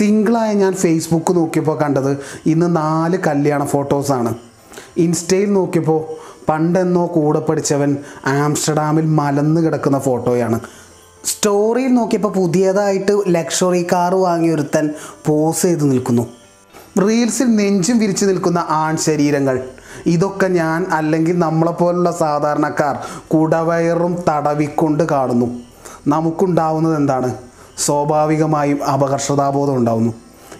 സിംഗിളായ ഞാൻ ഫേസ്ബുക്ക് നോക്കിയപ്പോൾ കണ്ടത് ഇന്ന് നാല് കല്യാണ ഫോട്ടോസാണ് ഇൻസ്റ്റയിൽ നോക്കിയപ്പോൾ പണ്ടെന്നോ കൂടെ പഠിച്ചവൻ ആംസ്റ്റർഡാമിൽ മലന്ന് കിടക്കുന്ന ഫോട്ടോയാണ് സ്റ്റോറിയിൽ നോക്കിയപ്പോൾ പുതിയതായിട്ട് ലക്ഷറി കാർ വാങ്ങിയ ഒരുത്തൻ പോസ് ചെയ്ത് നിൽക്കുന്നു. റീൽസിൽ നെഞ്ചും വിരിച്ചു നിൽക്കുന്ന ആൺ ശരീരങ്ങൾ. ഇതൊക്കെ ഞാൻ അല്ലെങ്കിൽ നമ്മളെപ്പോലുള്ള സാധാരണക്കാർ കുടവയറും തടവിക്കൊണ്ട് കാണുന്നു. നമുക്കുണ്ടാവുന്നത് എന്താണ്? സ്വാഭാവികമായും അപകർഷതാബോധം ഉണ്ടാവുന്നു.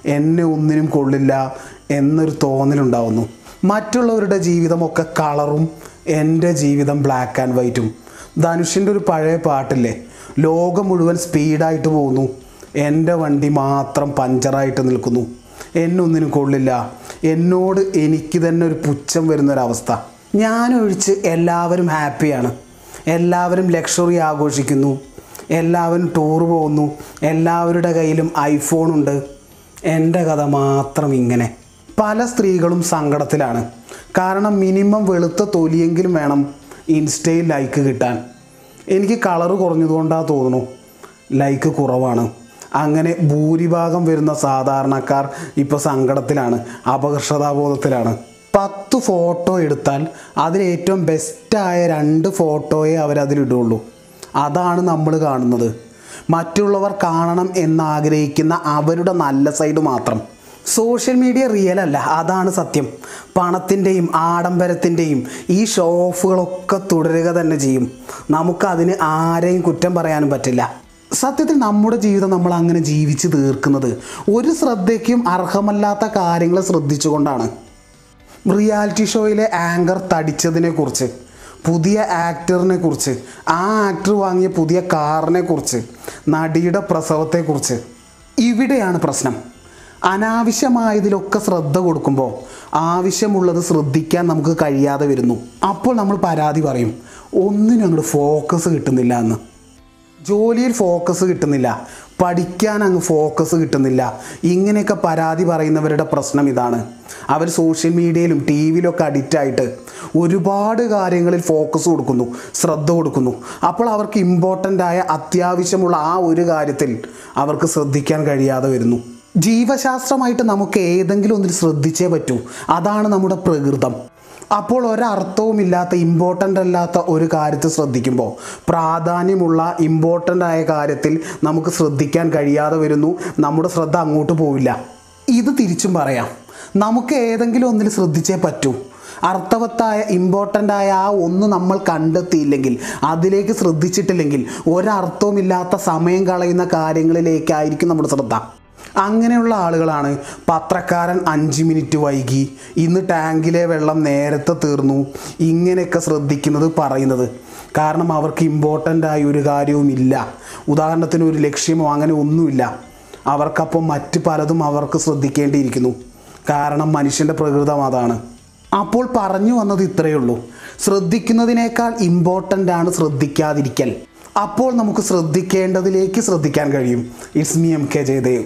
എന്നെ ഒന്നിനും കൊള്ളില്ല എന്നൊരു തോന്നലുണ്ടാവുന്നു. മറ്റുള്ളവരുടെ ജീവിതമൊക്കെ കളറും എന്റെ ജീവിതം ബ്ലാക്ക് ആൻഡ് വൈറ്റും ധനുഷിന്റെ ഒരു പഴയ പാട്ടില്ലേ? ലോകം മുഴുവൻ സ്പീഡായിട്ട് പോകുന്നു. എന്റെ വണ്ടി മാത്രം പഞ്ചറായിട്ട് നിൽക്കുന്നു. എന്നൊന്നിനും കൊള്ളില്ല. എന്നോട് എനിക്ക് തന്നെ ഒരു പുച്ഛം വരുന്നൊരവസ്ഥ. ഞാനൊഴിച്ച് എല്ലാവരും ഹാപ്പിയാണ്. എല്ലാവരും ലക്ഷറി ആഘോഷിക്കുന്നു. എല്ലാവരും ടൂർ പോകുന്നു എല്ലാവരുടെ കയ്യിലും ഐഫോൺ ഉണ്ട്. എന്റെ കഥ മാത്രം ഇങ്ങനെ. പല സ്ത്രീകളും സങ്കടത്തിലാണ്. കാരണം മിനിമം വെളുത്ത തൊലിയെങ്കിലും വേണം ഇൻസ്റ്റയിൽ ലൈക്ക് കിട്ടാൻ. എനിക്ക് കളറ് കുറഞ്ഞതുകൊണ്ടാണ് തോന്നുന്നു. ലൈക്ക് കുറവാണ്. അങ്ങനെ ഭൂരിഭാഗം വരുന്ന സാധാരണക്കാർ ഇപ്പോൾ സങ്കടത്തിലാണ് അപകർഷതാബോധത്തിലാണ്. പത്ത് ഫോട്ടോ എടുത്താൽ അതിലേറ്റവും ബെസ്റ്റായ രണ്ട് ഫോട്ടോയെ അവരതിലിടുള്ളൂ. അതാണ് നമ്മൾ കാണുന്നത്. മറ്റുള്ളവർ കാണണം എന്നാഗ്രഹിക്കുന്ന അവരുടെ നല്ല സൈഡ് മാത്രം. സോഷ്യൽ മീഡിയ റിയൽ അല്ല അതാണ് സത്യം. പണത്തിന്റെയും ആഡംബരത്തിന്റെയും ഈ ഷോ ഓഫുകളൊക്കെ തുടരുക തന്നെ ചെയ്യും. നമുക്കതിന് ആരെയും കുറ്റം പറയാനും പറ്റില്ല. സത്യത്തിൽ നമ്മുടെ ജീവിതം നമ്മൾ അങ്ങനെ ജീവിച്ച് തീർക്കുന്നത് ഒരു ശ്രദ്ധയ്ക്കും അർഹമല്ലാത്ത കാര്യങ്ങൾ ശ്രദ്ധിച്ചുകൊണ്ടാണ്. റിയാലിറ്റി ഷോയിലെ ആങ്കർ തടിച്ചതിനെ കുറിച്ച് പുതിയ ആക്ടറിനെ കുറിച്ച് ആ ആക്ടർ വാങ്ങിയ പുതിയ കാറിനെ കുറിച്ച് നടിയുടെ പ്രസവത്തെക്കുറിച്ച് ഇവിടെയാണ് പ്രശ്നം. അനാവശ്യമായതിലൊക്കെ ശ്രദ്ധ കൊടുക്കുമ്പോൾ ആവശ്യമുള്ളത് ശ്രദ്ധിക്കാൻ നമുക്ക് കഴിയാതെ വരുന്നു. അപ്പോൾ നമ്മൾ പരാതി പറയും ഒന്നിനും അങ്ങോട്ട് ഫോക്കസ് കിട്ടുന്നില്ല എന്ന്. ജോലിയിൽ ഫോക്കസ് കിട്ടുന്നില്ല. പഠിക്കാൻ അങ്ങ് ഫോക്കസ് കിട്ടുന്നില്ല. ഇങ്ങനെയൊക്കെ പരാതി പറയുന്നവരുടെ പ്രശ്നം ഇതാണ്. അവർ സോഷ്യൽ മീഡിയയിലും ടി വിയിലൊക്കെ അഡിക്റ്റായിട്ട് ഒരുപാട് കാര്യങ്ങളിൽ ഫോക്കസ് കൊടുക്കുന്നു ശ്രദ്ധ കൊടുക്കുന്നു. അപ്പോൾ അവർക്ക് ഇമ്പോർട്ടന്റ് ആയ അത്യാവശ്യമുള്ള ആ ഒരു കാര്യത്തിൽ അവർക്ക് ശ്രദ്ധിക്കാൻ കഴിയാതെ വരുന്നു. ജീവശാസ്ത്രമായിട്ട് നമുക്ക് ഏതെങ്കിലും ഒന്നിൽ ശ്രദ്ധിച്ചേ പറ്റൂ. അതാണ് നമ്മുടെ പ്രകൃതം. അപ്പോൾ ഒരർത്ഥവുമില്ലാത്ത ഇമ്പോർട്ടന്റ് അല്ലാത്ത ഒരു കാര്യത്തെ ശ്രദ്ധിക്കുമ്പോൾ പ്രാധാന്യമുള്ള ഇമ്പോർട്ടന്റ് ആയ കാര്യത്തിൽ നമുക്ക് ശ്രദ്ധിക്കാൻ കഴിയാതെ വരുന്നു. നമ്മുടെ ശ്രദ്ധ അങ്ങോട്ട് പോവില്ല. ഇത് തിരിച്ചും പറയാം. നമുക്ക് ഏതെങ്കിലും ഒന്നിൽ ശ്രദ്ധിച്ചേ പറ്റൂ. അർത്ഥവത്തായ ഇമ്പോർട്ടന്റ് ആയ ആ ഒന്ന് നമ്മൾ കണ്ടെത്തിയില്ലെങ്കിൽ അതിലേക്ക് ശ്രദ്ധിച്ചിട്ടില്ലെങ്കിൽ ഒരർത്ഥവുമില്ലാത്ത സമയം കളയുന്ന കാര്യങ്ങളിലേക്കായിരിക്കും നമ്മുടെ ശ്രദ്ധ. അങ്ങനെയുള്ള ആളുകളാണ്. പത്രക്കാരൻ അഞ്ച് മിനിറ്റ് വൈകി. ഇന്ന് ടാങ്കിലെ വെള്ളം നേരത്തെ തീർന്നു. ഇങ്ങനെയൊക്കെ ശ്രദ്ധിക്കുന്നത് പറയുന്നത്. കാരണം അവർക്ക് ഇമ്പോർട്ടന്റ് ആയ ഒരു കാര്യവുമില്ല. ഉദാഹരണത്തിന് ഒരു ലക്ഷ്യമോ അങ്ങനെ ഒന്നുമില്ല. അവർക്കപ്പം മറ്റ് പലതും അവർക്ക് ശ്രദ്ധിക്കേണ്ടിയിരിക്കുന്നു. കാരണം മനുഷ്യന്റെ പ്രകൃതം അതാണ്. അപ്പോൾ പറഞ്ഞു വന്നത് ഇത്രയേ ഉള്ളൂ. ശ്രദ്ധിക്കുന്നതിനേക്കാൾ ഇമ്പോർട്ടന്റ് ആണ് ശ്രദ്ധിക്കാതിരിക്കൽ. അപ്പോൾ നമുക്ക് ശ്രദ്ധിക്കേണ്ടതിലേക്ക് ശ്രദ്ധിക്കാൻ കഴിയും. It's M K Jayadev